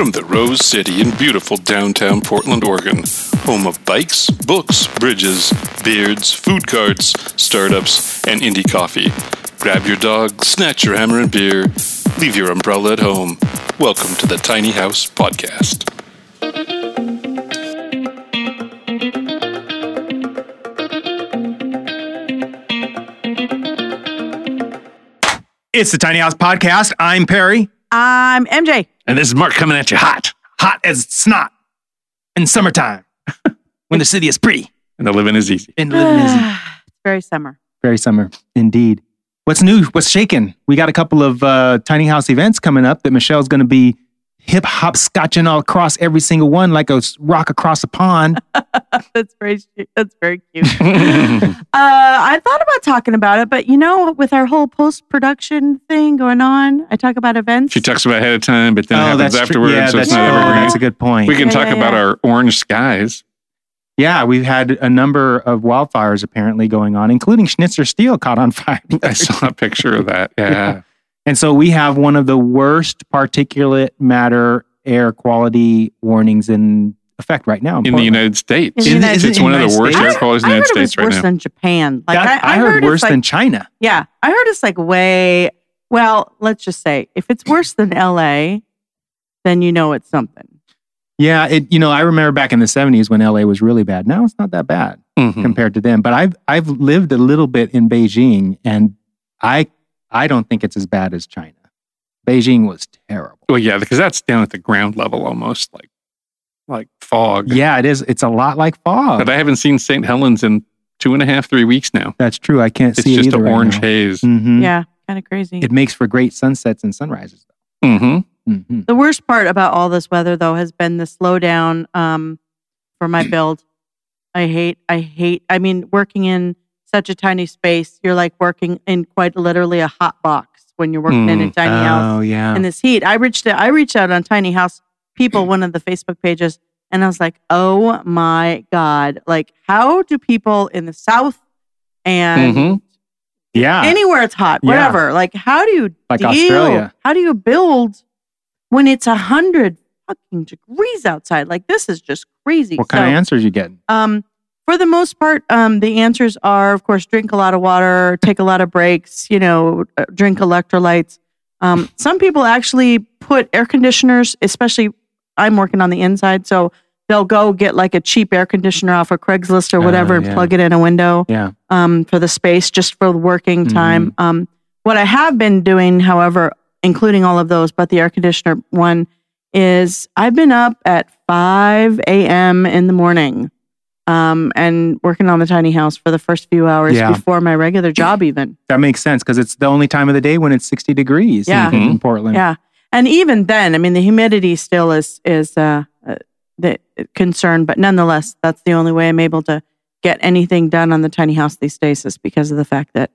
From the Rose City in beautiful downtown Portland, Oregon, home of bikes, books, bridges, beards, food carts, startups, and indie coffee. Grab your dog, snatch your hammer and beer, leave your umbrella at home. Welcome to the Tiny House Podcast. It's the Tiny House Podcast. I'm Perry, I'm MJ. and this is Mark coming at you hot, hot as snot in summertime when the city is pretty And the living is easy. and the living is it's very summer. very summer indeed. What's new? What's shaking? We got a couple of uh, Tiny House events coming up that Michelle's going to be hip hop scotching all across every single one like a rock across a pond. that's very that's very cute. uh, I thought about talking about it, but you know, with our whole post production thing going on, I talk about events. She talks about ahead of time, but then it happens true. afterwards. Yeah, so that's it's not true. evergreen. That's a good point. We can Yeah, talk yeah, about yeah. our orange skies. yeah, we've had a number of wildfires apparently going on, including Schnitzer Steel caught on fire. I saw a picture of that. Yeah. And so we have one of the worst particulate matter air quality warnings in effect right now In the United States. In the United it's States. one of the worst States? air qualities in I the heard United it was States right worse now. than Japan. Like That- I, I, heard, it's worse like- than China. Yeah, I heard it's like way. Well, let's just say if it's worse than LA, then you know it's something. Yeah, it. You know, I remember back in the '70s when LA was really bad. Now it's not that bad Mhm. compared to them. But I've I've lived a little bit in Beijing, and I I don't think it's as bad as China. Beijing was terrible. Well, yeah, because that's down at the ground level almost like like fog. Yeah, it is. It's a lot like fog. But I haven't seen St. Helens in two and a half, three weeks now. That's true. I can't It's see it It's just an right orange now. haze. Mhm. Yeah, kind of crazy. It makes for great sunsets and sunrises. hmm hmm The worst part about all this weather, though, has been the slowdown um, for my build. I hate, I hate, I mean, working in such a tiny space, you're like working in quite literally a hot box when you're working in a Mm. tiny house Oh yeah. in this heat. I reached out, I reached out on Tiny House People, one of the Facebook pages, and I was like, oh my God. Like, how do people in the South and Mhm. yeah. anywhere it's hot, Yeah. whatever. Like, how do you Like deal? Australia. How do you build when it's a hundred fucking degrees outside? Like, this is just crazy. what kind So, of answers you getting? Um, for the most part, um, the answers are, of course, drink a lot of water, take a lot of breaks, you know, uh, drink electrolytes. Um, some people actually put air conditioners, especially I'm working on the inside, so they'll go get like a cheap air conditioner off of Craigslist or Oh, whatever and yeah. plug it in a window Yeah. um, for the space, just for the working time. Um, what I have been doing, however, including all of those, but the air conditioner one, is I've been up at 5 a.m. in the morning um, and working on the tiny house for the first few hours Yeah. before my regular job, even. That makes sense because it's the only time of the day when it's 60 degrees in- Yeah. in, Portland. Yeah. And even then, I mean, the humidity still is is uh, uh, the concern, but nonetheless, that's the only way I'm able to get anything done on the tiny house these days is because of the fact that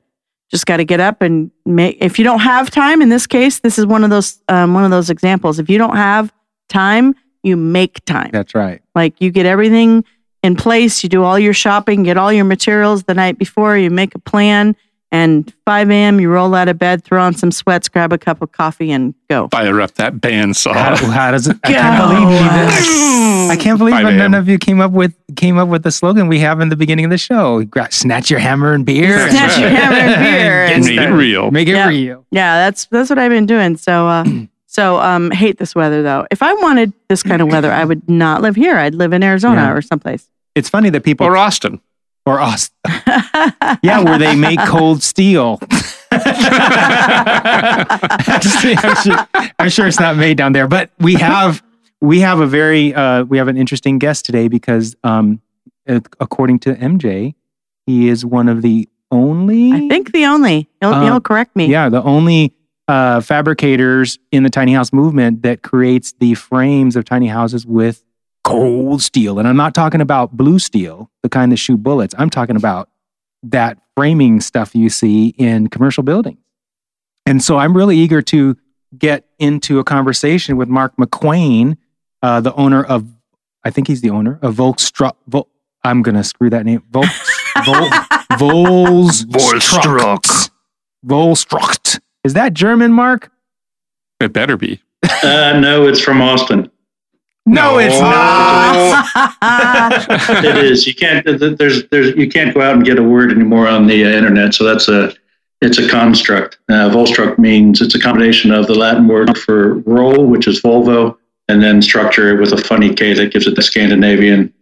just got to get up and make. If you don't have time, in this case, this is one of those um, one of those examples. If you don't have time, you make time. That's right. Like you get everything in place, you do all your shopping, get all your materials the night before, you make a plan, and 5 a.m. you roll out of bed, throw on some sweats, grab a cup of coffee, and go. Fire up that bandsaw. How, how does it? I can't believe you did. I can't believe none of you came up with came up with the slogan we have in the beginning of the show. Gra- Snatch your hammer and beer. That's Snatch your hammer and beer. Get and- Made it real. Make it Yeah. real. yeah, that's that's what I've been doing. So, uh, so um, hate this weather though. If I wanted this kind of weather, I would not live here. I'd live in Arizona Yeah. or someplace. It's funny that people Or Austin. or Austin, yeah, where they make cold steel. I'm, sure, I'm sure it's not made down there, but we have we have a very uh, we have an interesting guest today because um, uh, according to MJ, he is one of the only I think the only he'll, Uh, he'll correct me. yeah the only uh, fabricators in the tiny house movement that creates the frames of tiny houses with cold steel, and I'm not talking about blue steel, the kind that shoot bullets. I'm talking about that framing stuff you see in commercial buildings. And so I'm really eager to get into a conversation with Marc McQuain, uh, the owner of, I think he's the owner of Volkstruck. Vol, I'm going to screw that name. Volks, Vol, Volstrukt. Volstrukt. Is that German, Marc? It better be. Uh, no, it's from Austin. No, it's not. it is. You can't. There's. There's. You can't go out and get a word anymore on the uh, internet. So that's a. It's a construct. Uh, Volstrukt means it's a combination of the Latin word for roll, which is Volvo, and then structure with a funny K that gives it the Scandinavian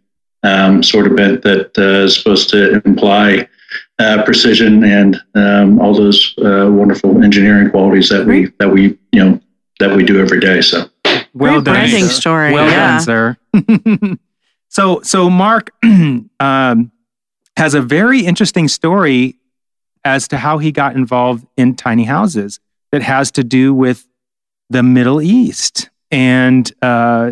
um, sort of bent that uh, is supposed to imply uh, precision and um, all those uh, wonderful engineering qualities that we that we you know that we do every day. So well Great done, branding sir. story, Well yeah. done, sir. so so Marc um, has a very interesting story as to how he got involved in tiny houses that has to do with the Middle East and uh,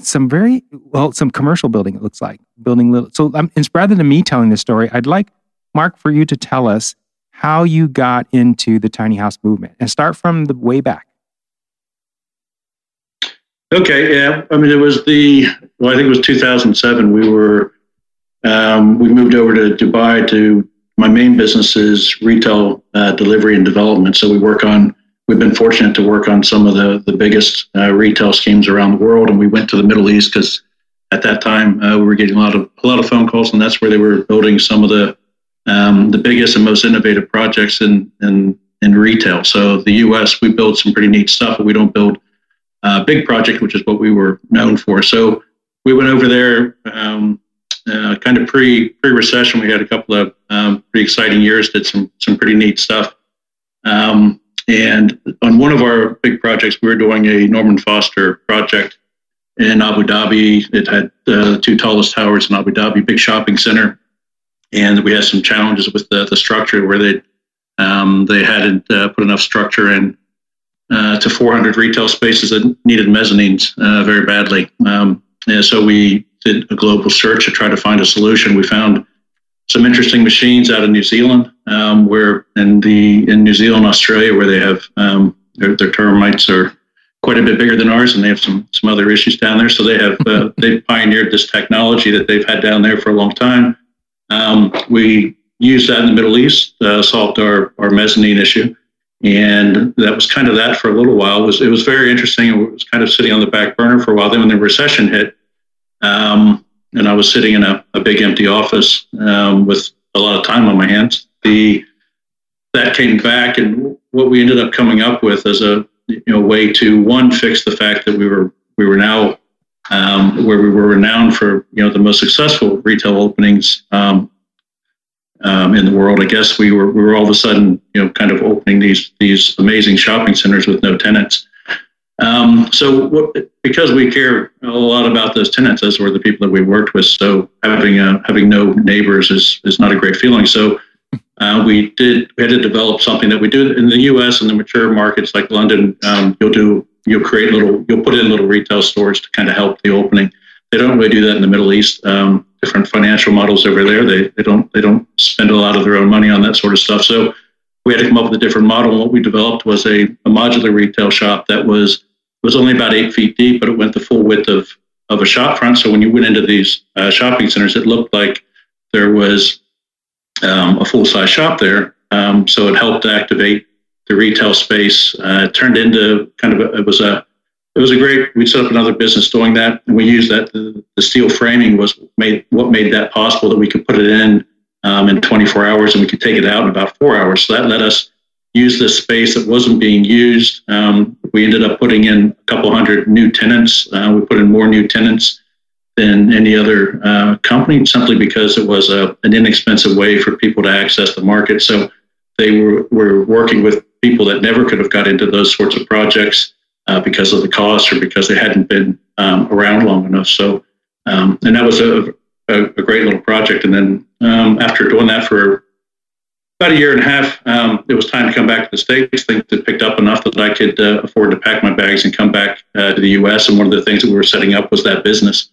some very well some commercial building. It looks like building little. So um, it's rather than me telling this story, I'd like Marc for you to tell us how you got into the tiny house movement and start from the way back. Okay, yeah. I mean, it was the well, I think it was 2007. We were um, we moved over to Dubai to my main business is retail uh, delivery and development. So we work on. We've been fortunate to work on some of the the biggest uh, retail schemes around the world, and we went to the Middle East because at that time uh, we were getting a lot of a lot of phone calls, and that's where they were building some of the um, the biggest and most innovative projects in in in retail. So the U.S. we build some pretty neat stuff, but we don't build uh, big project, which is what we were known for. So we went over there, um, uh, kind of pre pre recession. We had a couple of um, pretty exciting years. Did some some pretty neat stuff. Um, and on one of our big projects, we were doing a Norman Foster project in Abu Dhabi. It had uh, the two tallest towers in Abu Dhabi, big shopping center, and we had some challenges with the, the structure where they um, they hadn't uh, put enough structure in uh, to 400 retail spaces that needed mezzanines uh, very badly. Um, so we did a global search to try to find a solution. We found some interesting machines out of New Zealand, um, where in the in New Zealand, Australia, where they have um, their, their termites are quite a bit bigger than ours, and they have some some other issues down there. So they have uh, they pioneered this technology that they've had down there for a long time. Um, we used that in the Middle East, uh, solved our our mezzanine issue and that was kind of that for a little while. It was it was very interesting. It was kind of sitting on the back burner for a while. Then when the recession hit, um, and I was sitting in a, a big empty office um, with a lot of time on my hands, the that came back, and what we ended up coming up with as a you know way to one fix the fact that we were we were now um, where we were renowned for you know the most successful retail openings um, um, in the world. I guess we were we were all of a sudden you know kind of opening these these amazing shopping centers with no tenants. Um, so what, because we care a lot about those tenants, as were the people that we worked with. So having uh, having no neighbors is is not a great feeling. So. Uh, we did we had to develop something that we do in the U.S. and the mature markets like London. Um, you'll do you'll create little you'll put in little retail stores to kind of help the opening. They don't really do that in the Middle East. Um, different financial models over there. They they don't they don't spend a lot of their own money on that sort of stuff. So we had to come up with a different model. And what we developed was a, a modular retail shop that was was only about eight feet deep, but it went the full width of of a shop front. So when you went into these uh, shopping centers, it looked like there was um, a full size shop there. Um, so it helped activate the retail space. Uh, it turned into kind of a, it was a it was a great. We set up another business doing that, and we used that. The, the steel framing was made what made that possible that we could put it in um, in 24 hours and we could take it out in about four hours. So that let us use this space that wasn't being used. Um, we ended up putting in a couple hundred new tenants. Uh, we put in more new tenants than any other uh, company simply because it was a, an inexpensive way for people to access the market. So they were, were working with people that never could have got into those sorts of projects uh, because of the cost or because they hadn't been um, around long enough. So, um, and that was a, a, a, great little project. And then um, after doing that for about a year and a half, um, it was time to come back to the States. Things had picked up enough that I could uh, afford to pack my bags and come back uh, to the US. And one of the things that we were setting up was that business.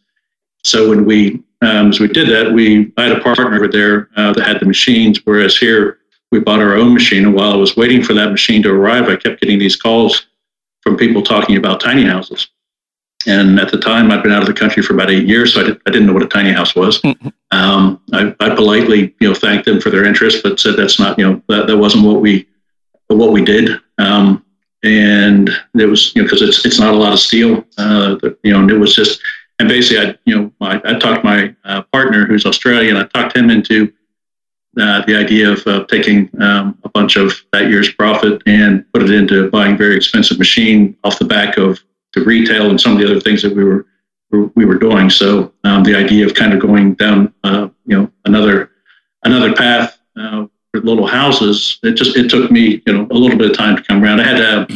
So when we, um, as we did that, we I had a partner over there uh, that had the machines, whereas here we bought our own machine. And while I was waiting for that machine to arrive, I kept getting these calls from people talking about tiny houses. And at the time, I'd been out of the country for about eight years, so I, did, I didn't know what a tiny house was. Um, I, I, politely, you know, thanked them for their interest, but said that's not, you know, that, that wasn't what we what we did. Um, and it was you know because it's it's not a lot of steel, uh, you know, and it was just and basically I you know I, I talked my uh, partner who's Australian, I talked him into uh, the idea of uh, taking um, a bunch of that year's profit and put it into buying very expensive machine off the back of the retail and some of the other things that we were we were doing. So um, the idea of kind of going down, uh, you know, another another path uh, for little houses, it just it took me, you know, a little bit of time to come around. I had uh,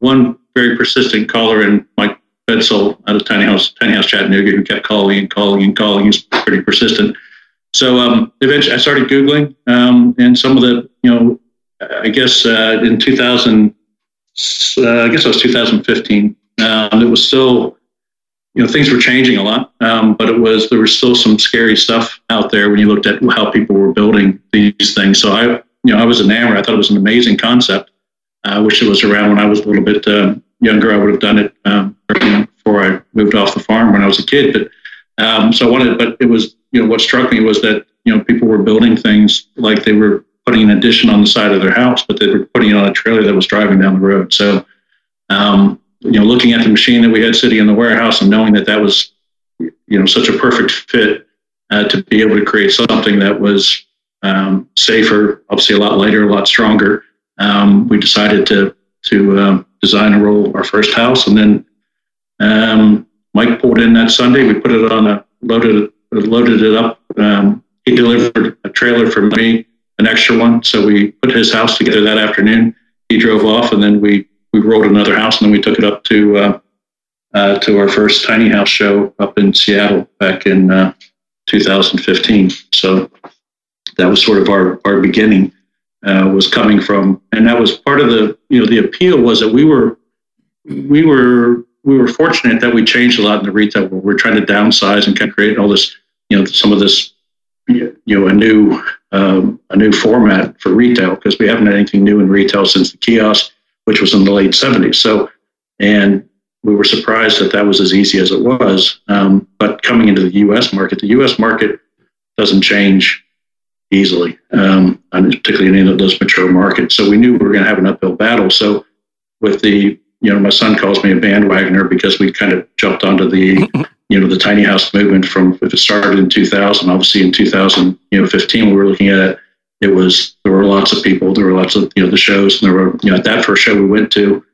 one very persistent caller in Mike Bedsole out of Tiny House Tiny House Chattanooga who kept calling and calling and calling. He's pretty persistent. So um, eventually, I started googling, um, and some of the, you know, I guess uh, in 2000, uh, I guess it was 2015. Um, it was still, you know, things were changing a lot, um, but it was there was still some scary stuff out there when you looked at how people were building these things. So I, you know, I was enamored. I thought it was an amazing concept. I wish it was around when I was a little bit uh, younger. I would have done it um, before I moved off the farm when I was a kid. But um, so I wanted, but it was you know, what struck me was that, you know, people were building things like they were putting an addition on the side of their house, but they were putting it on a trailer that was driving down the road. So, um, you know, looking at the machine that we had sitting in the warehouse and knowing that that was, you know, such a perfect fit uh, to be able to create something that was um, safer, obviously a lot lighter, a lot stronger. Um, we decided to to um, design and roll our first house, and then um, Mike pulled in that Sunday. We put it on a loaded loaded it up. Um, he delivered a trailer for me, an extra one. So we put his house together that afternoon. He drove off, and then we we rolled another house, and then we took it up to uh, uh, to our first tiny house show up in Seattle back in uh, 2015. So that was sort of our our beginning. Uh, was coming from, and that was part of the you know the appeal was that we were we were we were fortunate that we changed a lot in the retail. We're trying to downsize and kind of create all this you know some of this you know a new um, a new format for retail because we haven't had anything new in retail since the kiosk, which was in the late '70s. So, and we were surprised that that was as easy as it was. Um, but coming into the U.S. market, the U.S. market doesn't change easily, um, particularly in any of those mature markets. So we knew we were going to have an uphill battle. So with the you know, my son calls me a bandwagoner because we kind of jumped onto the you know the tiny house movement from if it started in 2000 obviously in 2015 we were looking at it it was there were lots of people there were lots of you know the shows and there were you know at that first show we went to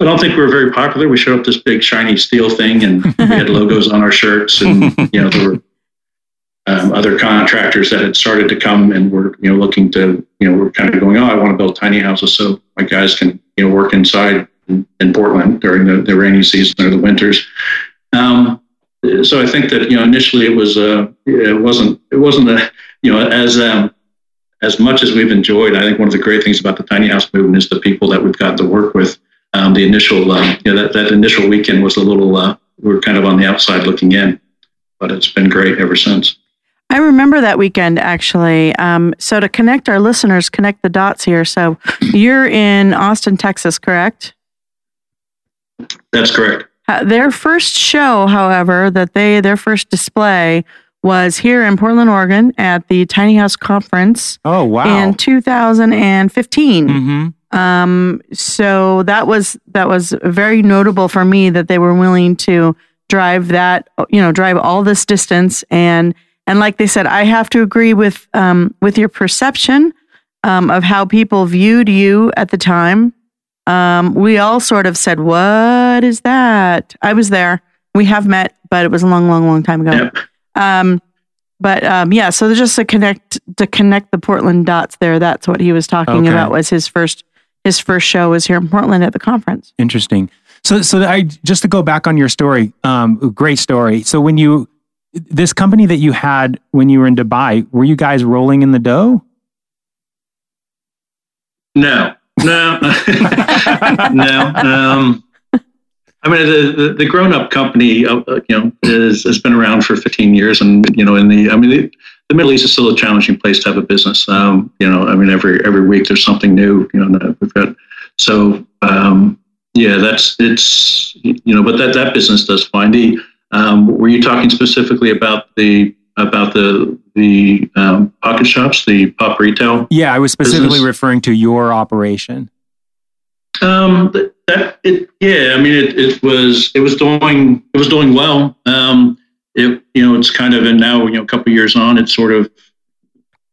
I don't think we were very popular. We showed up this big shiny steel thing, and we had logos on our shirts, and you know there were um, other contractors that had started to come and were you know looking to you know we're kind of going, oh, I want to build tiny houses so my guys can you know work inside in, Portland during the, the rainy season or the winters. Um, so I think that you know initially it was uh, it wasn't it wasn't a, you know as um, as much as we've enjoyed. I think one of the great things about the tiny house movement is the people that we've gotten to work with. Um, the initial uh, you know that, that initial weekend was a little uh, we are kind of on the outside looking in, but it's been great ever since. I remember that weekend actually. Um, so to connect our listeners, connect the dots here. So you're in Austin, Texas, correct? That's correct. Uh, their first show, however, that they their first display was here in Portland, Oregon, at the Tiny House Conference. Oh wow! In 2015. Mm-hmm. Um, so that was that was very notable for me that they were willing to drive that you know drive all this distance and and like they said, I have to agree with um, with your perception um, of how people viewed you at the time um, we all sort of said, "What is that?" I was there. We have met, but it was a long, long, long time ago. Yep. Um, but um, yeah, so just to connect to connect the Portland dots there. That's what he was talking okay. about. Was his first his first show was here in Portland at the conference. Interesting. So, so I just to go back on your story, um, great story. So when you this company that you had when you were in Dubai, were you guys rolling in the dough? No, no, no. Um, I mean, the, the, the grown up company, uh, uh, you know, is, has been around for 15 years. And, you know, in the, I mean, the, the Middle East is still a challenging place to have a business. Um, you know, I mean, every, every week there's something new, you know, we've got, so, um, yeah, that's, it's, you know, but that, that business does fine. The, um, were you talking specifically about the, about the the um, pocket shops, the pop retail? Yeah, I was specifically business? referring to your operation. Um, that it, yeah, I mean, it, it was it was doing it was doing well. Um, it you know it's kind of and now you know a couple years on, it's sort of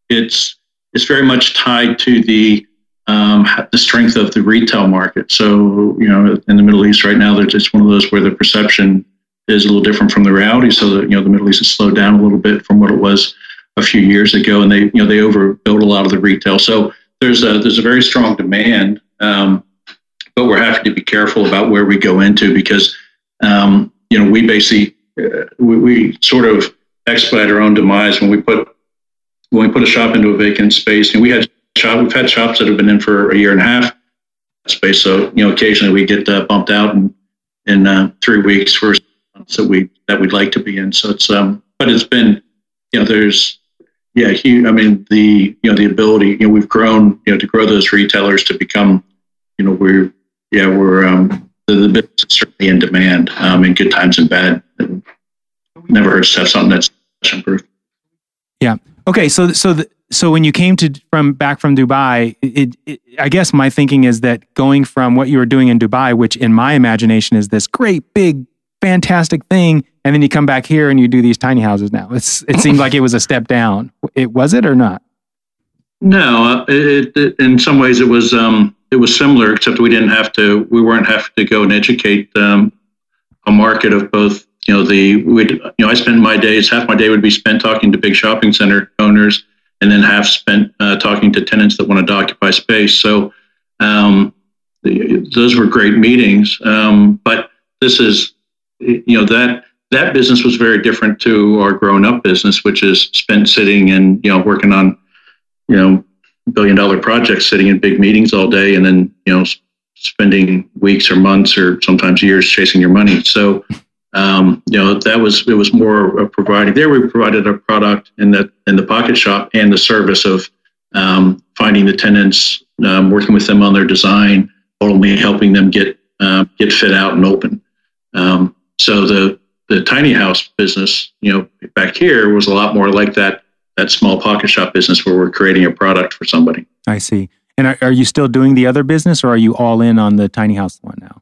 it's it's very much tied to the um, the strength of the retail market. So you know, in the Middle East right now, there's just one of those where the perception is a little different from the reality. So that you know, the Middle East has slowed down a little bit from what it was a few years ago, and they you know they overbuilt a lot of the retail. So there's a there's a very strong demand. Um, but we're having to be careful about where we go into because um, you know we basically uh, we, we, sort of expedite our own demise when we put when we put a shop into a vacant space. And we had shop we've had shops that have been in for a year and a half space. So you know occasionally we get uh, bumped out in in uh, three weeks for that we that we'd like to be in. So it's um but it's been you know there's yeah huge, I mean the you know the ability you know we've grown you know to grow those retailers to become you know we're yeah, we're um, the, the business is certainly in demand um, in good times and bad. Never hurts to something that's proof. Yeah. Okay. So so the, so when you came to from back from Dubai, it, it, I guess my thinking is that going from what you were doing in Dubai, which in my imagination is this great big fantastic thing, and then you come back here and you do these tiny houses now. It's it seemed like it was a step down. It was it or not? No, uh, it, it, in some ways it was. Um, it was similar, except we didn't have to. We weren't having to go and educate um, a market of both. You know, the we you know I spent my days. Half my day would be spent talking to big shopping center owners, and then half spent uh, talking to tenants that wanted to occupy space. So um, the, those were great meetings. Um, but this is, you know, that that business was very different to our grown up business, which is spent sitting and you know working on, you know, billion dollar projects sitting in big meetings all day and then you know spending weeks or months or sometimes years chasing your money. So um, you know that was it was more of providing there we provided a product in the in the pocket shop and the service of um, finding the tenants um, working with them on their design ultimately helping them get uh, get fit out and open. Um, so the the tiny house business you know back here was a lot more like that that small pocket shop business where we're creating a product for somebody. I see. And are, are you still doing the other business, or are you all in on the tiny house one now?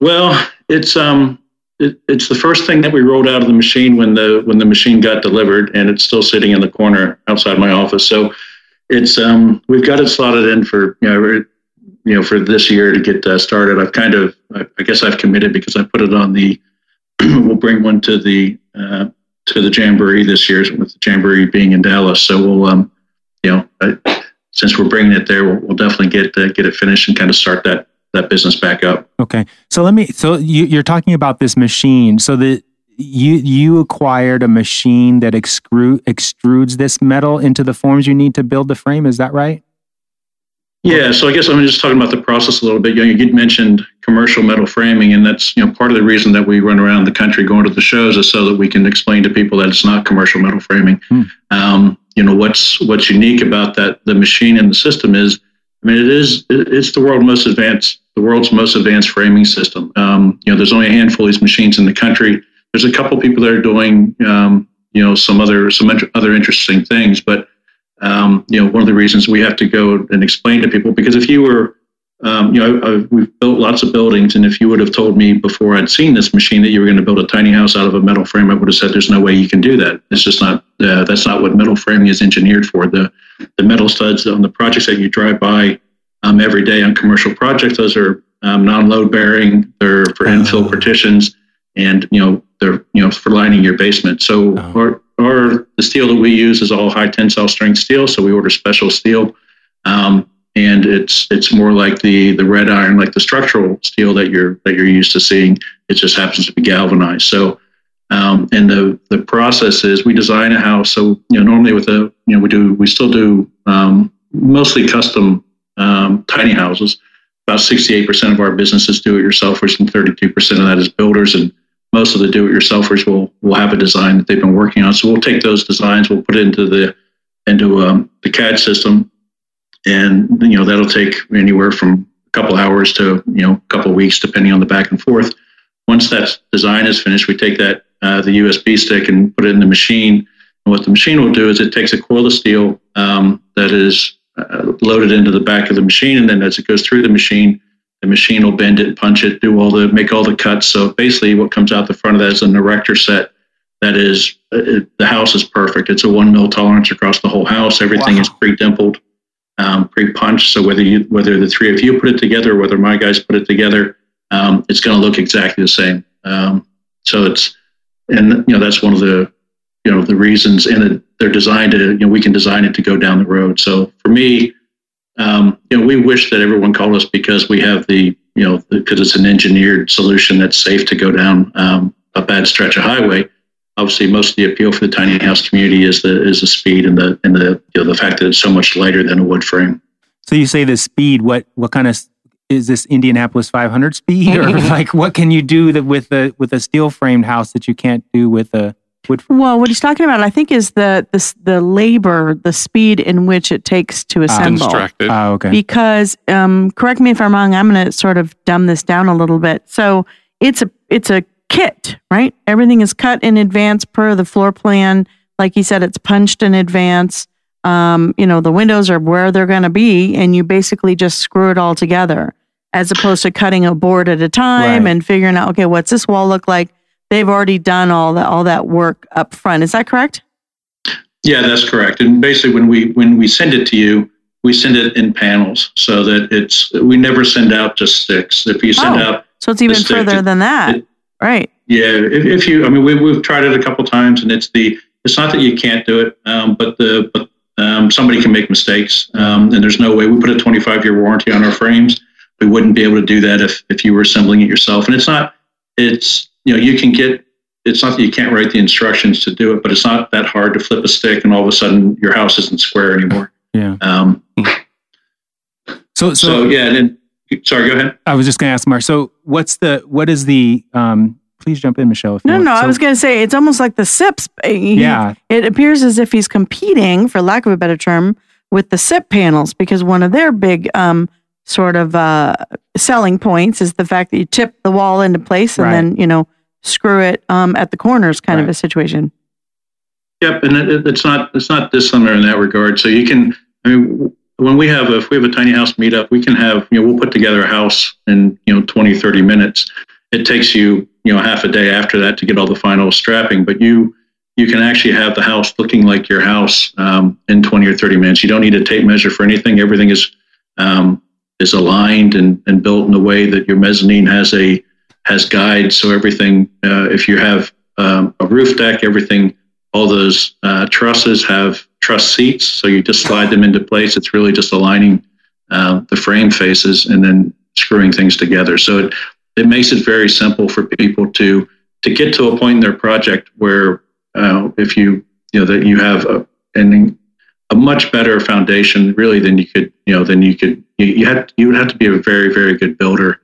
Well, it's um, it, it's the first thing that we rolled out of the machine when the when the machine got delivered, and it's still sitting in the corner outside my office. So it's um, we've got it slotted in for you know, you know for this year to get uh, started. I've kind of I, I, guess I've committed because I put it on the. we'll bring one to the uh, to the jamboree this year, with the jamboree being in Dallas. So we'll, um, you know, I, since we're bringing it there, we'll, we'll definitely get uh, get it finished and kind of start that that business back up. Okay, so let me. So you, you're talking about this machine. So the you you acquired a machine that extrude, extrudes this metal into the forms you need to build the frame. Is that right? Yeah, so I guess I'm just talking about the process a little bit. You, know, you mentioned commercial metal framing, and that's you know part of the reason that we run around the country going to the shows is so that we can explain to people that it's not commercial metal framing. Hmm. Um, you know what's what's unique about that the machine and the system is, I mean, it is it's the world's most advanced the world's most advanced framing system. Um, you know, there's only a handful of these machines in the country. There's a couple people that are doing um, you know some other some other interesting things, but um, you know, one of the reasons we have to go and explain to people because if you were, um, you know, I, we've built lots of buildings, and if you would have told me before I'd seen this machine that you were going to build a tiny house out of a metal frame, I would have said, "There's no way you can do that. It's just not. Uh, that's not what metal framing is engineered for. The the metal studs on the projects that you drive by um, every day on commercial projects, those are um, non-load bearing. They're for infill oh. partitions, and you know they're you know for lining your basement. So oh. our or the steel that we use is all high tensile strength steel, so we order special steel, um, and it's it's more like the the red iron, like the structural steel that you're that you're used to seeing. It just happens to be galvanized. So, um, and the the process is we design a house. So you know normally with a you know we do we still do um, mostly custom um, tiny houses. About 68% of our business is do-it-yourselfers, and 32% of that is builders and most of the do-it-yourselfers will will have a design that they've been working on. So we'll take those designs, we'll put it into the into um, the CAD system, and you know that'll take anywhere from a couple hours to you know a couple weeks, depending on the back and forth. Once that design is finished, we take that uh, the USB stick and put it in the machine. And what the machine will do is it takes a coil of steel um, that is uh, loaded into the back of the machine, and then as it goes through the machine, The machine will bend it, punch it, do all the make all the cuts. So basically, what comes out the front of that is an erector set. That is, it, the house is perfect. It's a one mil tolerance across the whole house. Everything Wow. is pre dimpled, um, pre punched. So whether you whether the three of you put it together, or whether my guys put it together, um, it's going to look exactly the same. Um, so it's and you know that's one of the you know the reasons and they're designed to you know we can design it to go down the road so for me um, you know we wish that everyone called us because we have the you know because it's an engineered solution that's safe to go down um, a bad stretch of highway obviously most of the appeal for the tiny house community is the is the speed and the and the you know the fact that it's so much lighter than a wood frame So you say the speed. What what kind of is this Indianapolis 500 speed, or like what can you do that with the with a steel framed house that you can't do with a wood? Well, what he's talking about, I think, is the the the labor, the speed in which it takes to assemble. Constructed. Oh, okay. because um, correct me if I'm wrong. I'm going to sort of dumb this down a little bit. So it's a it's a kit, right? Everything is cut in advance per the floor plan. Like he said, it's punched in advance. Um, you know, the windows are where they're going to be, and you basically just screw it all together, as opposed to cutting a board at a time Right. and figuring out, okay, what's this wall look like? They've already done all that all that work up front. Is that correct? Yeah, that's correct. And basically, when we when we send it to you, we send it in panels so that it's we never send out just sticks. If you send Oh. out, So it's even stick further than that, it- right? yeah, if, if you, I mean, we we've tried it a couple times, and it's the it's not that you can't do it, um, but the but um, somebody can make mistakes, um, and there's no way we put a 25 year warranty on our frames. We wouldn't be able to do that if if you were assembling it yourself. And it's not it's you know you can get it's not that you can't write the instructions to do it, but it's not that hard to flip a stick and all of a sudden your house isn't square anymore. Yeah. Um, So, so, so yeah, and then, sorry, go ahead. I was just going to ask Marc. So what's the what is the um? Please jump in, Michelle. If you No, want. no, I was going to say it's almost like the SIPs. He- Yeah. It appears as if he's competing, for lack of a better term, with the SIP panels because one of their big um, sort of uh, selling points is the fact that you tip the wall into place and Right. then, you know, screw it um, at the corners kind of a situation. Yep, and it, it's not it's not dissimilar in that regard. So you can, I mean, when we have a, if we have a tiny house meetup, we can have you know we'll put together a house in you know 20, 30 minutes. It takes you you know half a day after that to get all the final strapping, but you you can actually have the house looking like your house um, in 20 or 30 minutes. You don't need a tape measure for anything. Everything is um, is aligned and, and built in a way that your mezzanine has a has guides. So everything, uh, if you have um, a roof deck, everything, all those uh, trusses have truss seats. So you just slide them into place. It's really just aligning uh, the frame faces and then screwing things together. So it, it makes it very simple for people to to get to a point in their project where uh, if you you know that you have a, an, a much better foundation really than you could you know than you could you, you had you would have to be a very very good builder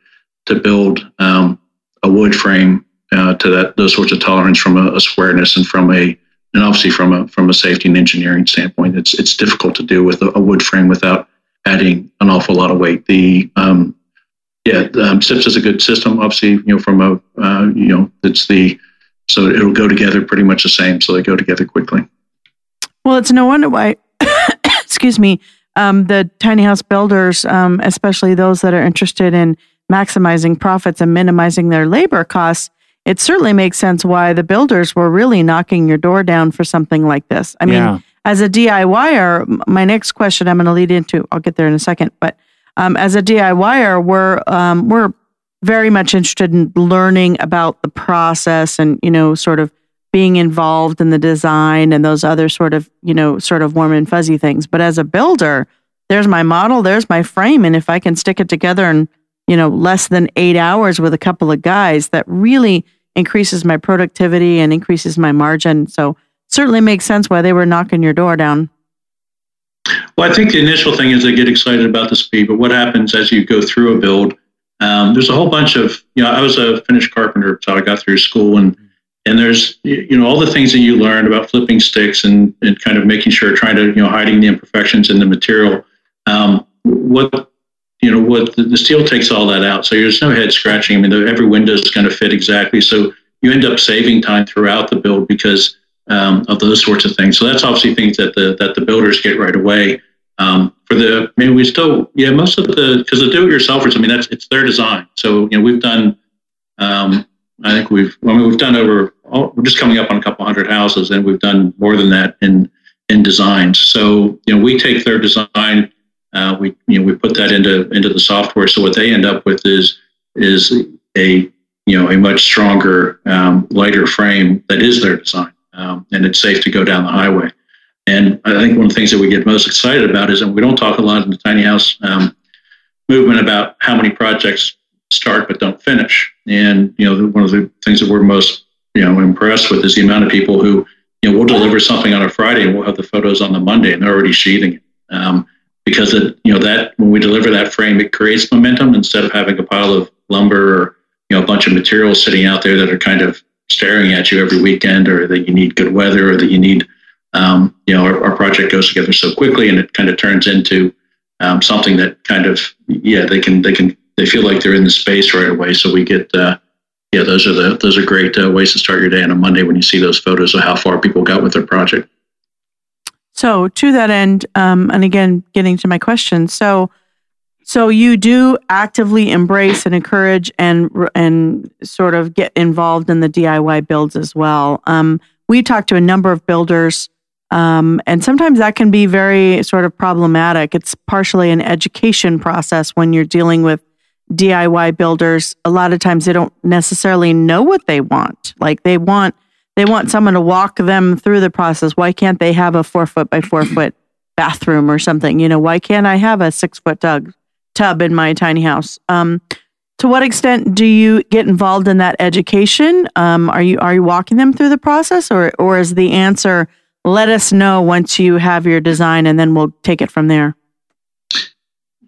to build um, a wood frame uh, to that those sorts of tolerance from a, a squareness and from a and obviously from a from a safety and engineering standpoint. It's it's difficult to do with a, a wood frame without adding an awful lot of weight. The um, yeah um, SIPS is a good system obviously you know from a uh, you know it's the so it'll go together pretty much the same so they go together quickly. Well, it's no wonder why, excuse me, um, the tiny house builders, um, especially those that are interested in maximizing profits and minimizing their labor costs, it certainly makes sense why the builders were really knocking your door down for something like this. I mean, yeah. as a DIYer, my next question I'm going to lead into, I'll get there in a second, but um, as a DIYer, we're um, we're very much interested in learning about the process and you know sort of being involved in the design and those other sort of you know sort of warm and fuzzy things. But as a builder, there's my model, there's my frame, and if I can stick it together in you know less than eight hours with a couple of guys, that really increases my productivity and increases my margin. So certainly makes sense why they were knocking your door down. Well, I think the initial thing is they get excited about the speed, but what happens as you go through a build? Um, there's a whole bunch of, you know, I was a finished carpenter, so I got through school, and and there's, you know, all the things that you learn about flipping sticks and and kind of making sure, trying to, you know, hiding the imperfections in the material. Um, what you know, what the, the steel takes all that out, so there's no head scratching. I mean, the, every window is going to fit exactly, so you end up saving time throughout the build because um, of those sorts of things. So that's obviously things that the that the builders get right away. Um, for the, I mean, we still, yeah, most of the, because the do-it-yourselfers, I mean, that's it's their design. So you know, we've done, um, I think we've, I mean, we've done over, we're just coming up on a couple hundred houses, and we've done more than that in in designs. So you know, we take their design, uh, we you know, we put that into into the software. So what they end up with is is a you know a much stronger, um, lighter frame that is their design, um, and it's safe to go down the highway. And I think one of the things that we get most excited about is, and we don't talk a lot in the tiny house um, movement about how many projects start but don't finish. And you know, one of the things that we're most you know impressed with is the amount of people who you know we'll deliver something on a Friday and we'll have the photos on the Monday and they're already sheathing it. Um, because it, you know that when we deliver that frame, it creates momentum instead of having a pile of lumber or you know a bunch of materials sitting out there that are kind of staring at you every weekend, or that you need good weather, or that you need um, you know, our, our, project goes together so quickly, and it kind of turns into um, something that kind of yeah, they can they can they feel like they're in the space right away. So we get uh, yeah, those are the those are great uh, ways to start your day on a Monday when you see those photos of how far people got with their project. So to that end, um, and again, getting to my question, so so you do actively embrace and encourage and and sort of get involved in the DIY builds as well. Um, we talked to a number of builders um, and sometimes that can be very sort of problematic. It's partially an education process when you're dealing with DIY builders. A lot of times they don't necessarily know what they want. Like they want they want someone to walk them through the process. Why can't they have a four foot by four foot bathroom or something? You know, why can't I have a six foot tub tub in my tiny house? Um, to what extent do you get involved in that education? Um, are you are you walking them through the process, or or is the answer let us know once you have your design and then we'll take it from there.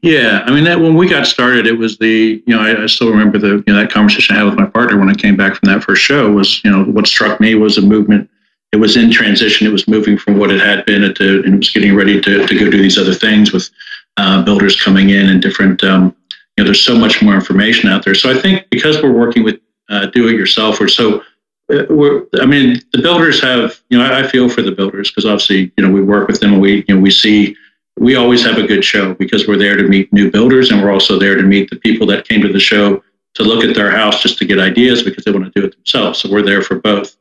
Yeah, I mean that when we got started, it was the you know I, I, still remember the you know that conversation I had with my partner when I came back from that first show was you know what struck me was a movement. It was in transition. It was moving from what it had been to and it was getting ready to to go do these other things with uh, builders coming in and different. Um, you know, there's so much more information out there. So I think because we're working with uh, do it yourself, we're so uh, we're, I mean, the builders have, you know, I, I feel for the builders because obviously, you know, we work with them and we, you know, we see, we always have a good show because we're there to meet new builders and we're also there to meet the people that came to the show to look at their house just to get ideas because they want to do it themselves. So we're there for both.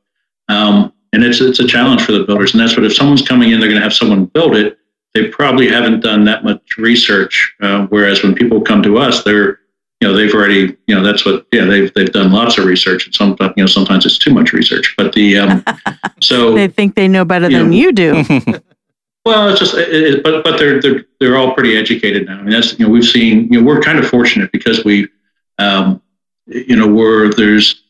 Um, and it's, it's a challenge for the builders. And that's what, if someone's coming in, they're going to have someone build it. They probably haven't done that much research. Uh, whereas when people come to us, they're, you know they've already you know that's what yeah they've they've done lots of research and some you know sometimes it's too much research but the um so they think they know better you than know, you do well it's just it, but but they're they're they're all pretty educated now I mean that's you know we've seen you know we're kind of fortunate because we um you know we're there's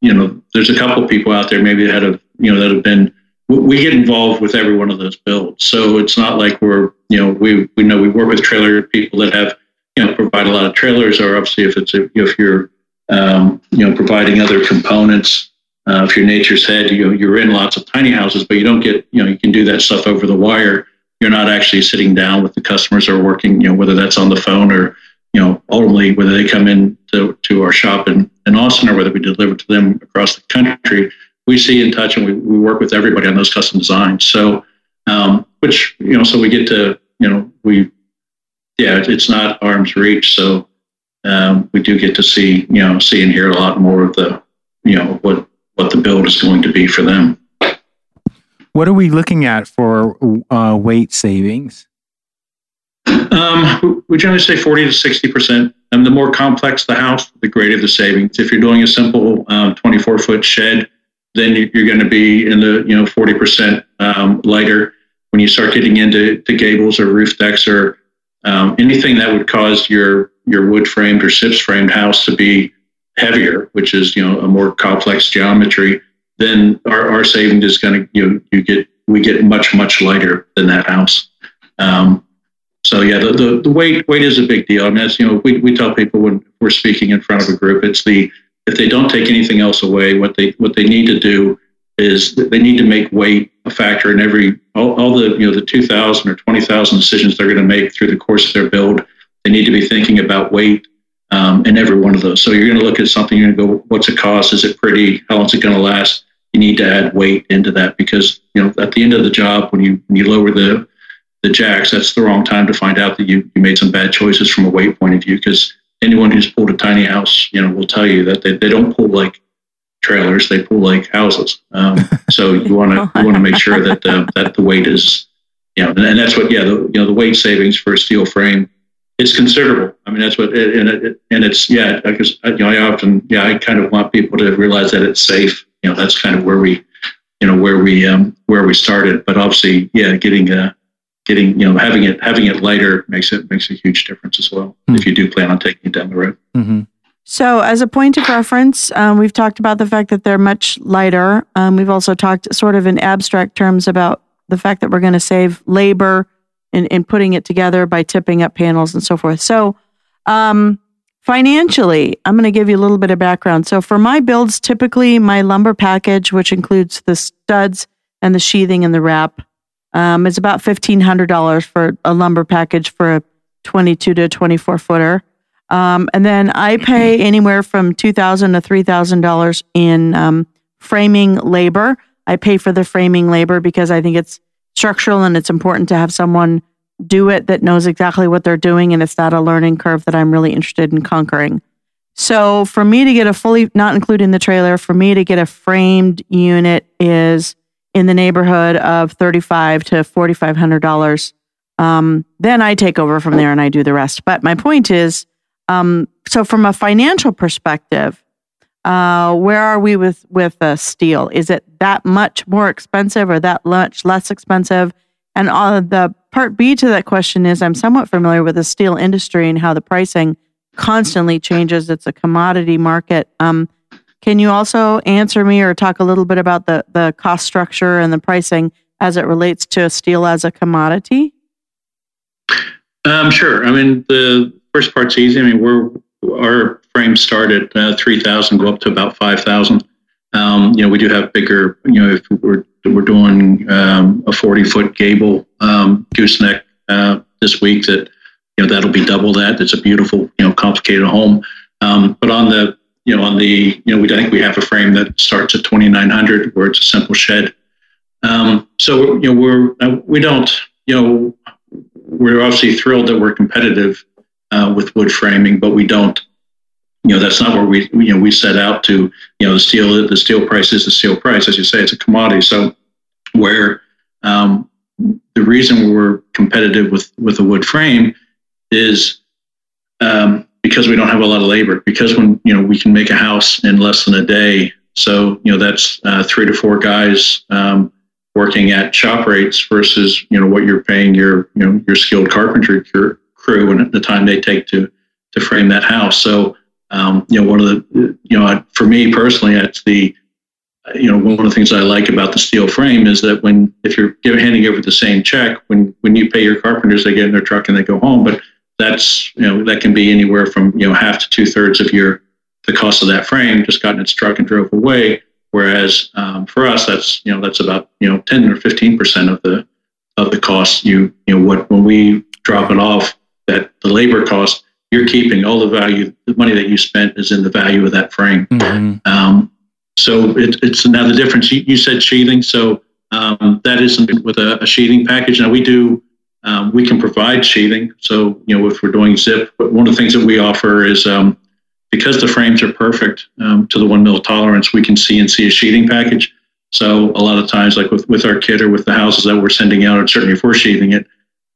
you know there's a couple people out there maybe that have you know that have been we get involved with every one of those builds so it's not like we're you know we we know we work with trailer people that have you know provide a lot of trailers, or obviously if it's a, if you're um, you know providing other components. Uh, if you're Nature's Head, you you're in lots of tiny houses, but you don't get you know you can do that stuff over the wire. You're not actually sitting down with the customers or working, you know, whether that's on the phone or you know ultimately whether they come in to, to our shop in, in Austin or whether we deliver to them across the country. We see and touch and we, we work with everybody on those custom designs. So, um, which you know, so we get to you know we yeah, it's not arm's reach. So um, we do get to see, you know, see and hear a lot more of the, you know, what what the build is going to be for them. What are we looking at for uh, weight savings? Um, we generally say 40 to 60 percent. And the more complex the house, the greater the savings. If you're doing a simple um, 24 foot shed, then you're going to be in the you know 40 percent um, lighter. When you start getting into to gables or roof decks or um, anything that would cause your your wood framed or SIPS framed house to be heavier, which is you know a more complex geometry, then our, our savings is going to you know, you get we get much much lighter than that house. Um, so yeah, the, the, the weight weight is a big deal. Mean, as you know, we, we tell people when we're speaking in front of a group, it's the if they don't take anything else away, what they what they need to do is they need to make weight a factor in every all, all the you know the 2,000 or 20,000 decisions they're going to make through the course of their build. They need to be thinking about weight um, in every one of those. So you're going to look at something. You're going to go, what's it cost? Is it pretty? How long is it going to last? You need to add weight into that because you know at the end of the job, when you when you lower the the jacks, that's the wrong time to find out that you, you made some bad choices from a weight point of view. Because anyone who's pulled a tiny house, you know, will tell you that they, they don't pull like trailers; they pull like houses. Um, so you want to you want to make sure that uh, that the weight is, you know, and that's what yeah, the, you know, the weight savings for a steel frame it's considerable. I mean, that's what, and it, and it's yeah. Because you know, I often yeah, I kind of want people to realize that it's safe. You know, that's kind of where we, you know, where we um where we started. But obviously, yeah, getting uh getting you know having it having it lighter makes it makes a huge difference as well mm-hmm. if you do plan on taking it down the road. Mm-hmm. So, as a point of reference, um, we've talked about the fact that they're much lighter. Um, we've also talked sort of in abstract terms about the fact that we're going to save labor in, in putting it together by tipping up panels and so forth. So, um, financially, I'm going to give you a little bit of background. So, for my builds, typically my lumber package, which includes the studs and the sheathing and the wrap, um, is about $1,500 for a lumber package for a 22 to 24 footer. Um, and then I pay anywhere from $2,000 to $3,000 in um, framing labor. I pay for the framing labor because I think it's structural and it's important to have someone do it that knows exactly what they're doing and it's not a learning curve that I'm really interested in conquering. So for me to get a fully not including the trailer, for me to get a framed unit is in the neighborhood of thirty-five to forty-five hundred dollars. Um, then I take over from there and I do the rest. But my point is, um, so from a financial perspective, uh, where are we with with uh, steel? Is it that much more expensive or that much less expensive? And uh, the part B to that question is, I'm somewhat familiar with the steel industry and how the pricing constantly changes. It's a commodity market. Um, can you also answer me or talk a little bit about the the cost structure and the pricing as it relates to steel as a commodity? Um, sure. I mean, the first part's easy. I mean, we're our frames start at uh, 3,000, go up to about 5,000. Um, you know, we do have bigger, you know, if we're, we're doing um, a 40 foot gable um, gooseneck uh, this week that, you know, that'll be double that. It's a beautiful, you know, complicated home. Um, but on the, you know, on the, you know, we, I think we have a frame that starts at 2,900 where it's a simple shed. Um, so, you know, we're, uh, we don't, you know, we're obviously thrilled that we're competitive uh, with wood framing, but we don't. You know, that's not where we you know we set out to. You know, the steel the steel price is the steel price, as you say, it's a commodity. So where um, the reason we're competitive with with a wood frame is um, because we don't have a lot of labor. Because when you know we can make a house in less than a day. So you know that's uh, three to four guys um, working at shop rates versus you know what you're paying your you know your skilled carpentry crew and the time they take to to frame that house. So um, you know, one of the you know, for me personally, it's the you know one of the things I like about the steel frame is that when if you're giving, handing over the same check, when when you pay your carpenters, they get in their truck and they go home. But that's you know that can be anywhere from you know half to two thirds of your the cost of that frame just got in its truck and drove away. Whereas um, for us, that's you know that's about you know ten or fifteen percent of the of the cost. You you know what when we drop it off, that the labor cost you're keeping all the value the money that you spent is in the value of that frame. Mm-hmm. um, so it, it's now the difference you, you said sheathing so um, that isn't with a, a, sheathing package. Now we do um, we can provide sheathing so you know if we're doing zip but one of the things that we offer is um, because the frames are perfect um, to the one mil tolerance we can CNC a sheathing package. So a lot of times like with, with our kit or with the houses that we're sending out or certainly if we're sheathing it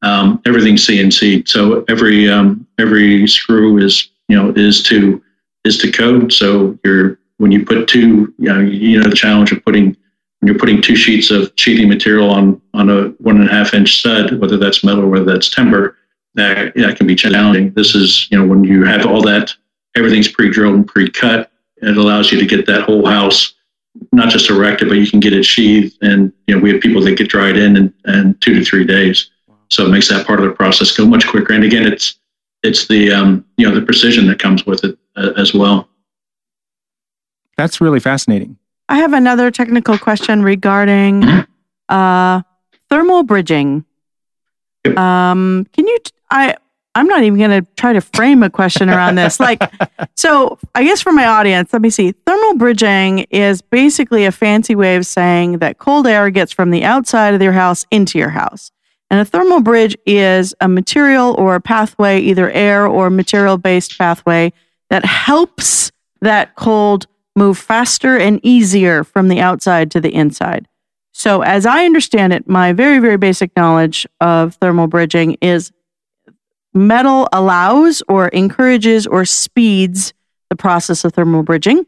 um, CNC. So every um, every screw is you know is to is to code. So you're when you put two you know you know the challenge of putting when you're putting two sheets of sheeting material on on a one and a half inch stud, whether that's metal or whether that's timber, that that can be challenging. This is you know when you have all that everything's pre-drilled and pre-cut. It allows you to get that whole house not just erected, but you can get it sheathed. And you know we have people that get dried in in, in two to three days. So it makes that part of the process go much quicker. And again, it's it's the um, you know the precision that comes with it uh, as well. That's really fascinating. I have another technical question regarding mm-hmm. uh, thermal bridging. Yep. Um, can you? T- I I'm not even going to try to frame a question around this. Like, so I guess for my audience, let me see. Thermal bridging is basically a fancy way of saying that cold air gets from the outside of your house into your house. And a thermal bridge is a material or a pathway, either air or material based pathway that helps that cold move faster and easier from the outside to the inside. So, as I understand it, my very, very basic knowledge of thermal bridging is metal allows or encourages or speeds the process of thermal bridging,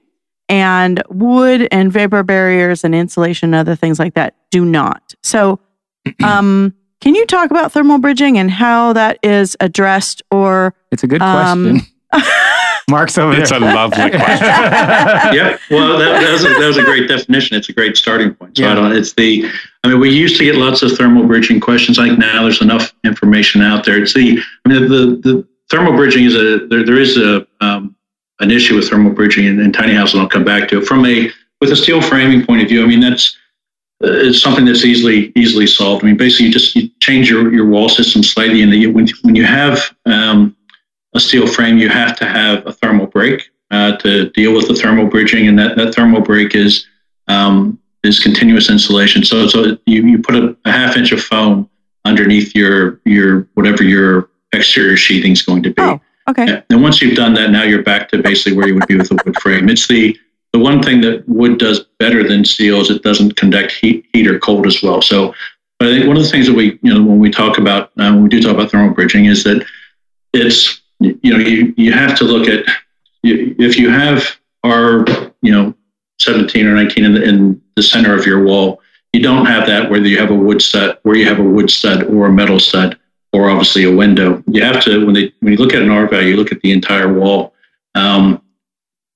and wood and vapor barriers and insulation and other things like that do not. So, um, can you talk about thermal bridging and how that is addressed or It's a good Um, question. Mark's over It's a lovely question. yeah, well, that, that, was a, that was a great definition. It's a great starting point. So Yeah. I don't. It's the. I mean, we used to get lots of thermal bridging questions. I think now there's enough information out there. It's the. I mean, the the thermal bridging is a there. There is a um, an issue with thermal bridging in, in tiny houses. and I'll come back to it from a with a steel framing point of view. I mean, that's it's something that's easily easily solved. I mean, basically, you just you change your, your wall system slightly, and the, when when you have um, a steel frame, you have to have a thermal break uh, to deal with the thermal bridging, and that, that thermal break is um, is continuous insulation. So so you, you put a, a half inch of foam underneath your your whatever your exterior sheathing is going to be. Oh, okay. And once you've done that, now you're back to basically where you would be with a wood frame. It's the the one thing that wood does better than steel is it doesn't conduct heat, heat or cold as well. So, but I think one of the things that we, you know, when we talk about uh, when we do talk about thermal bridging is that it's you know you you have to look at if you have our you know 17 or 19 in the, in the center of your wall, you don't have that whether you have a wood stud, where you have a wood stud or a metal stud, or obviously a window. You have to when they when you look at an R value, you look at the entire wall. Um,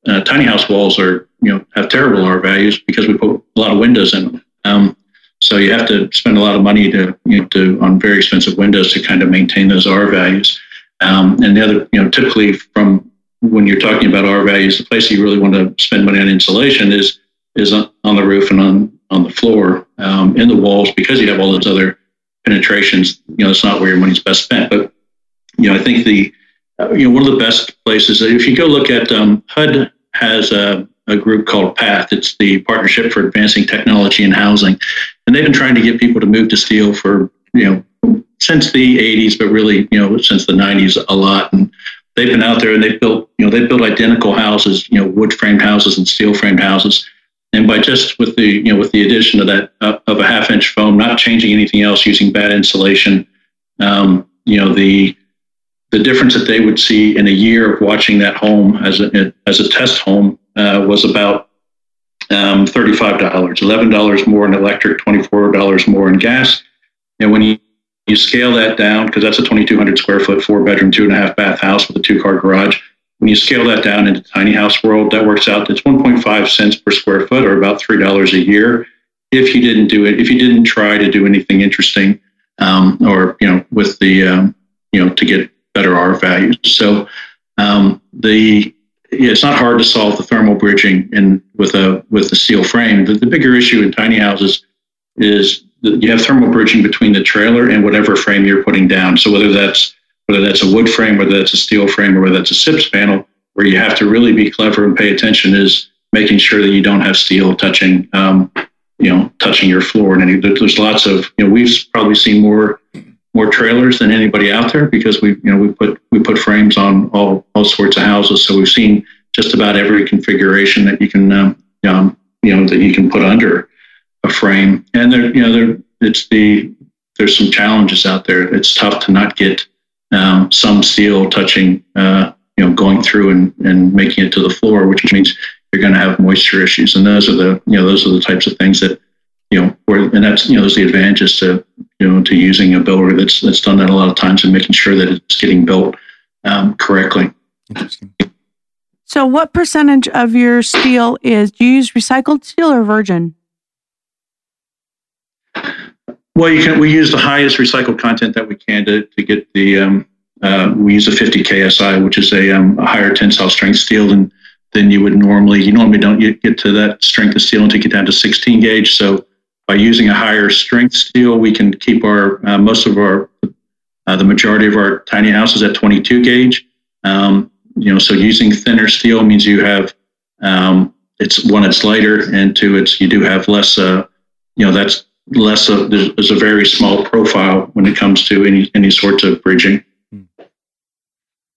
uh, tiny house walls are you know have terrible R values because we put a lot of windows in them. Um, so you have to spend a lot of money to you know to on very expensive windows to kind of maintain those R values. Um, and the other you know typically from when you're talking about R values, the place you really want to spend money on insulation is is on, the roof and on on the floor um, in the walls because you have all those other penetrations. You know, it's not where your money's best spent. But you know, I think the you know one of the best places if you go look at um, HUD has a, a group called PATH. It's the Partnership for Advancing Technology in Housing, and they've been trying to get people to move to steel for you know since the 80s, but really you know since the 90s a lot. And they've been out there and they've built you know they've built identical houses, you know wood framed houses and steel framed houses. And by just with the you know with the addition of that uh, of a half inch foam, not changing anything else, using bad insulation, um, you know the the difference that they would see in a year of watching that home as a as a test home uh, was about um, thirty five dollars, eleven dollars more in electric, twenty four dollars more in gas. And when you you scale that down because that's a twenty two hundred square foot, four bedroom, two and a half bath house with a two car garage. When you scale that down into tiny house world, that works out. It's one point five cents per square foot, or about three dollars a year. If you didn't do it, if you didn't try to do anything interesting, um, or you know, with the um, you know, to get better R values. So um, the it's not hard to solve the thermal bridging and with a with the steel frame. The, the bigger issue in tiny houses is that you have thermal bridging between the trailer and whatever frame you're putting down. So whether that's whether that's a wood frame, whether that's a steel frame, or whether that's a SIPS panel, where you have to really be clever and pay attention is making sure that you don't have steel touching um, you know touching your floor. And any, there's lots of you know we've probably seen more more trailers than anybody out there because we you know we put we put frames on all all sorts of houses. So we've seen just about every configuration that you can um, um, you know that you can put under a frame. And there you know there it's the there's some challenges out there. It's tough to not get um, some steel touching uh, you know going through and, and making it to the floor which means you're going to have moisture issues. And those are the you know those are the types of things that you know and that's you know those are the advantages to you know, to using a builder that's that's done that a lot of times and making sure that it's getting built um, correctly. Interesting. So, what percentage of your steel is do you use recycled steel or virgin? Well, you can. We use the highest recycled content that we can to, to get the. Um, uh, we use a 50 KSI, which is a, um, a higher tensile strength steel than than you would normally. You normally don't get, get to that strength of steel until you get down to 16 gauge. So by using a higher strength steel, we can keep our uh, most of our uh, the majority of our tiny houses at 22 gauge. Um, you know, so using thinner steel means you have um, it's one, it's lighter, and two, it's you do have less. Uh, you know, that's less of there's, there's a very small profile when it comes to any any sorts of bridging.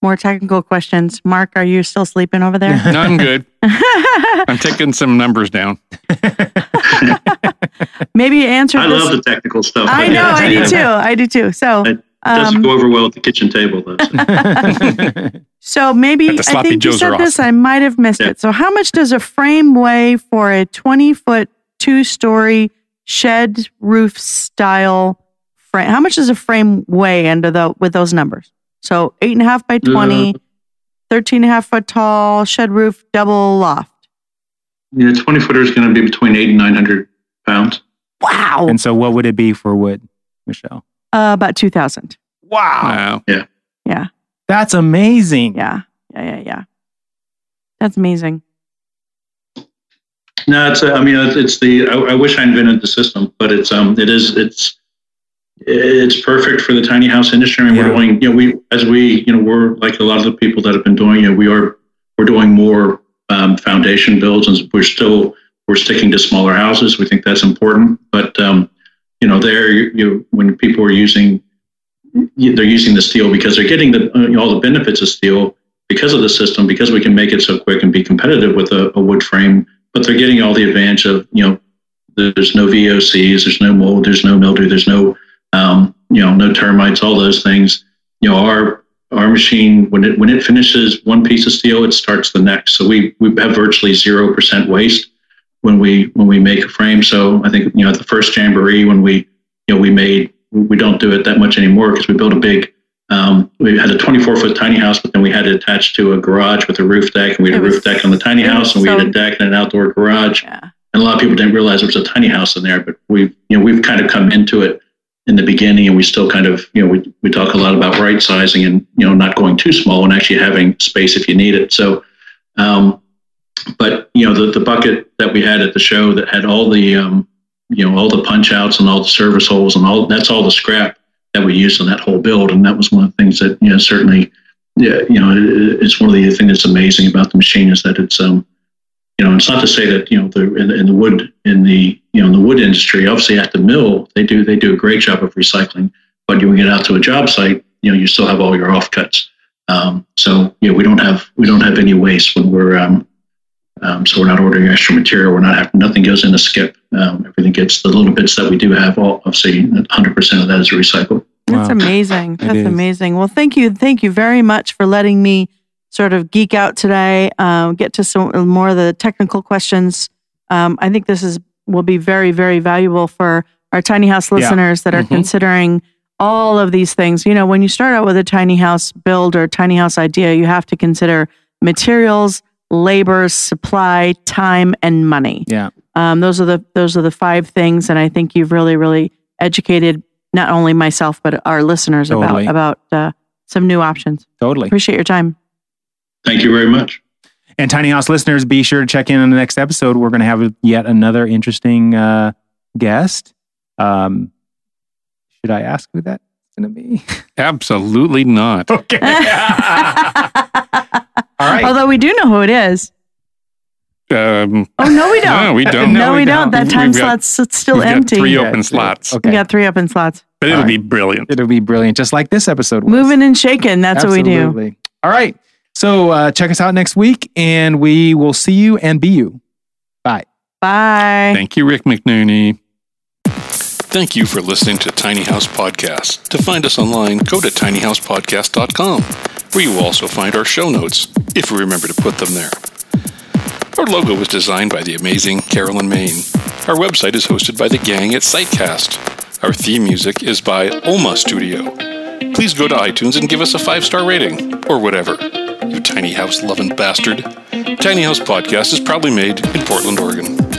More technical questions. Mark, are you still sleeping over there? No, I'm good. I'm taking some numbers down. Maybe answer. I this. love the technical stuff. I know, I do too. I do too. So, It doesn't um, go over well at the kitchen table, though. so. so maybe I sloppy think you said this. awesome. I might have missed Yeah. it. So, how much does a frame weigh for a twenty-foot, two-story shed roof style frame? How much does a frame weigh under the with those numbers? So, eight and a half by 20, 13 and a half foot tall, shed roof, double loft. Yeah, 20 footer is going to be between eight and 900 pounds. Wow, and so, what would it be for wood, Michelle? uh, about two thousand. Wow, Wow. Yeah. Yeah. that's amazing. Yeah, yeah, yeah, yeah. That's amazing. No, it's, uh, I mean, it's, it's the, I, I wish I invented the system, but it's, um, it is, it's, it's perfect for the tiny house industry. I mean, Yeah. we're doing, you know, we, as we, you know, we're like a lot of the people that have been doing it, we are, we're doing more, um, foundation builds and we're still, we're sticking to smaller houses. We think that's important, but, um, you know, there, you, you when people are using, they're using the steel because they're getting the, uh, you know, all the benefits of steel because of the system, because we can make it so quick and be competitive with a, a wood frame but they're getting all the advantage of you know there's no VOCs, there's no mold, there's no mildew, there's no um, you know no termites, all those things. You know our our machine when it when it finishes one piece of steel, it starts the next. So we we have virtually zero percent waste when we when we make a frame. So I think you know at the first jamboree when we you know we made we don't do it that much anymore because we built a big. Um, we had a 24 foot tiny house, but then we had it attached to a garage with a roof deck, and we had It a was- roof deck on the tiny house, and we had a deck and an outdoor garage. Yeah. And a lot of people didn't realize there was a tiny house in there, but we've you know we've kind of come into it in the beginning, and we still kind of you know we we talk a lot about right sizing and you know not going too small and actually having space if you need it. So, um, but you know the the bucket that we had at the show that had all the um, you know all the punch outs and all the service holes and all that's all the scrap that we used in that whole build, and that was one of the things that you know certainly yeah you know it, it's one of the things that's amazing about the machine is that it's um you know, it's not to say that you know the in, in the wood in the you know in the wood industry, obviously at the mill they do they do a great job of recycling, but when you get out to a job site, you know you still have all your offcuts. Um, so you know we don't have we don't have any waste when we're um, um, so we're not ordering extra material. We're not having nothing goes in a skip. Um, everything gets the little bits that we do have. All obviously, 100 percent of that is recycled. That's Wow. amazing. That's amazing. Well, thank you. Thank you very much for letting me sort of geek out today, um, get to some more of the technical questions. Um, I think this is will be very, very valuable for our tiny house Yeah. listeners that are Mhm. considering all of these things. You know, when you start out with a tiny house build or tiny house idea, you have to consider materials, labor, supply, time, and money. Yeah. Um, those are the those are the five things, and I think you've really, really educated not only myself but our listeners Totally. about about uh, some new options. Totally. Appreciate your time. Thank you very much. And Tiny House listeners, be sure to check in on the next episode. We're going to have yet another interesting uh, guest. Um, should I ask who that's going to be? Absolutely not. okay. All right. Although we do know who it is. Um, Oh no, we don't. no, we don't. No, No, we, we don't. don't. That We've time got- slot's still we've got empty. three Yeah, open it's- slots, Okay. We got three open slots. but it'll All be brilliant. It'll be brilliant, just like this episode was. Moving and shaking. That's what we do. All right. So uh, check us out next week, and we will see you and be you. Bye. Bye. Thank you, Rick McNerney. Thank you for listening to Tiny House Podcast. To find us online, go to tinyhousepodcast.com, where you will also find our show notes, if we remember to put them there. Our logo was designed by the amazing Carolyn Main. Our website is hosted by the gang at Sitecast. Our theme music is by Oma Studio. Please go to iTunes and give us a five star rating, or whatever. Tiny house loving bastard. Tiny House Podcast is proudly made in Portland, Oregon.